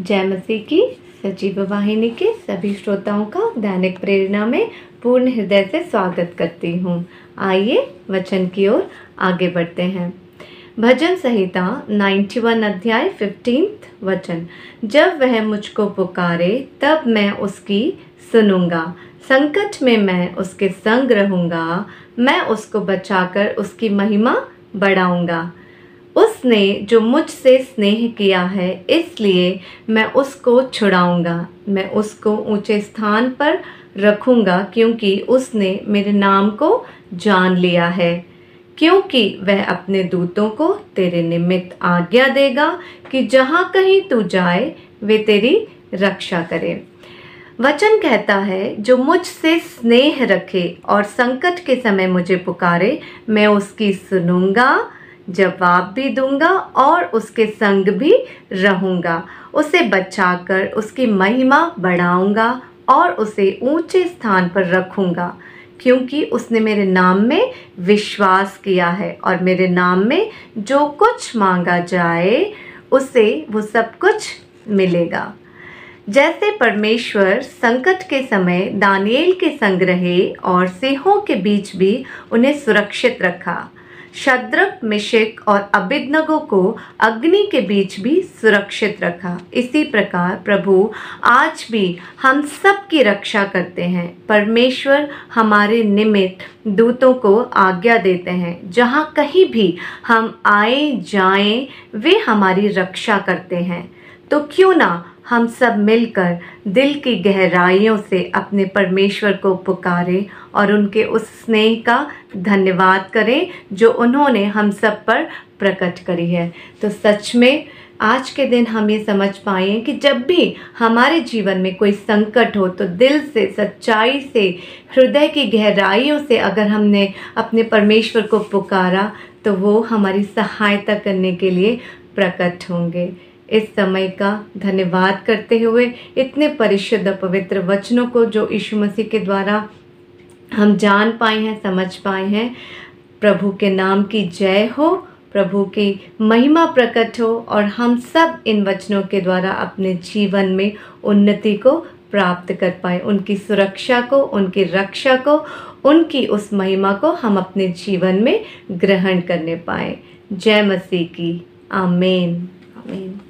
जय मसीह की, सजीव वाहिनी के सभी श्रोताओं का दैनिक प्रेरणा में पूर्ण हृदय से स्वागत करती हूँ। आइए वचन की ओर आगे बढ़ते हैं। भजन संहिता 91 अध्याय 15 वचन। जब वह मुझको पुकारे, तब मैं उसकी सुनूँगा। संकट में मैं उसके संग रहूँगा। मैं उसको बचाकर उसकी महिमा बढ़ाऊँगा। उसने जो मुझसे स्नेह किया है, इसलिए मैं उसको छुड़ाऊँगा। मैं उसको ऊँचे स्थान पर रखूँगा क्योंकि उसने मेरे नाम को जान लिया है, क्योंकि वह अपने दूतों को तेरे निमित्त आज्ञा देगा कि जहाँ कहीं तू जाए, वे तेरी रक्षा करे। वचन कहता है, जो मुझसे स्नेह रखे और संकट के समय मुझे पुकारे, मैं उसकी सुनूँगा जवाब भी दूँगा और उसके संग भी रहूँगा। उसे बचाकर उसकी महिमा बढ़ाऊँगा और उसे ऊँचे स्थान पर रखूँगा, क्योंकि उसने मेरे नाम में विश्वास किया है और मेरे नाम में जो कुछ मांगा जाए, उसे वो सब कुछ मिलेगा। जैसे परमेश्वर संकट के समय दानियल के संग रहे और सिंहों के बीच भी उन्हें सुरक्षित रखा शद्रक मिशिक और अबिदनगो को अग्नि के बीच भी सुरक्षित रखा। इसी प्रकार प्रभु, आज भी हम सब की रक्षा करते हैं। परमेश्वर हमारे निमित्त दूतों को आज्ञा देते हैं। जहाँ कहीं भी हम आए, जाएँ, वे हमारी रक्षा करते हैं। तो क्यों ना हम सब मिलकर दिल की गहराइयों से अपने परमेश्वर को पुकारें और उनके उस स्नेह का धन्यवाद करें जो उन्होंने हम सब पर प्रकट करी है। तो सच में, आज के दिन हम ये समझ पाए हैं कि जब भी हमारे जीवन में कोई संकट हो तो दिल से, सच्चाई से, हृदय की गहराइयों से अगर हमने अपने परमेश्वर को पुकारा तो वो हमारी सहायता करने के लिए प्रकट होंगे। इस समय का धन्यवाद करते हुए इतने परिशुद्ध पवित्र वचनों को जो यीशु मसीह के द्वारा हम जान पाए हैं, समझ पाए हैं, प्रभु के नाम की जय हो, प्रभु की महिमा प्रकट हो और हम सब इन वचनों के द्वारा अपने जीवन में उन्नति को प्राप्त कर पाए, उनकी सुरक्षा को, उनकी रक्षा को, उनकी उस महिमा को हम अपने जीवन में ग्रहण करने पाए। जय मसीह की, आमीन। आमीन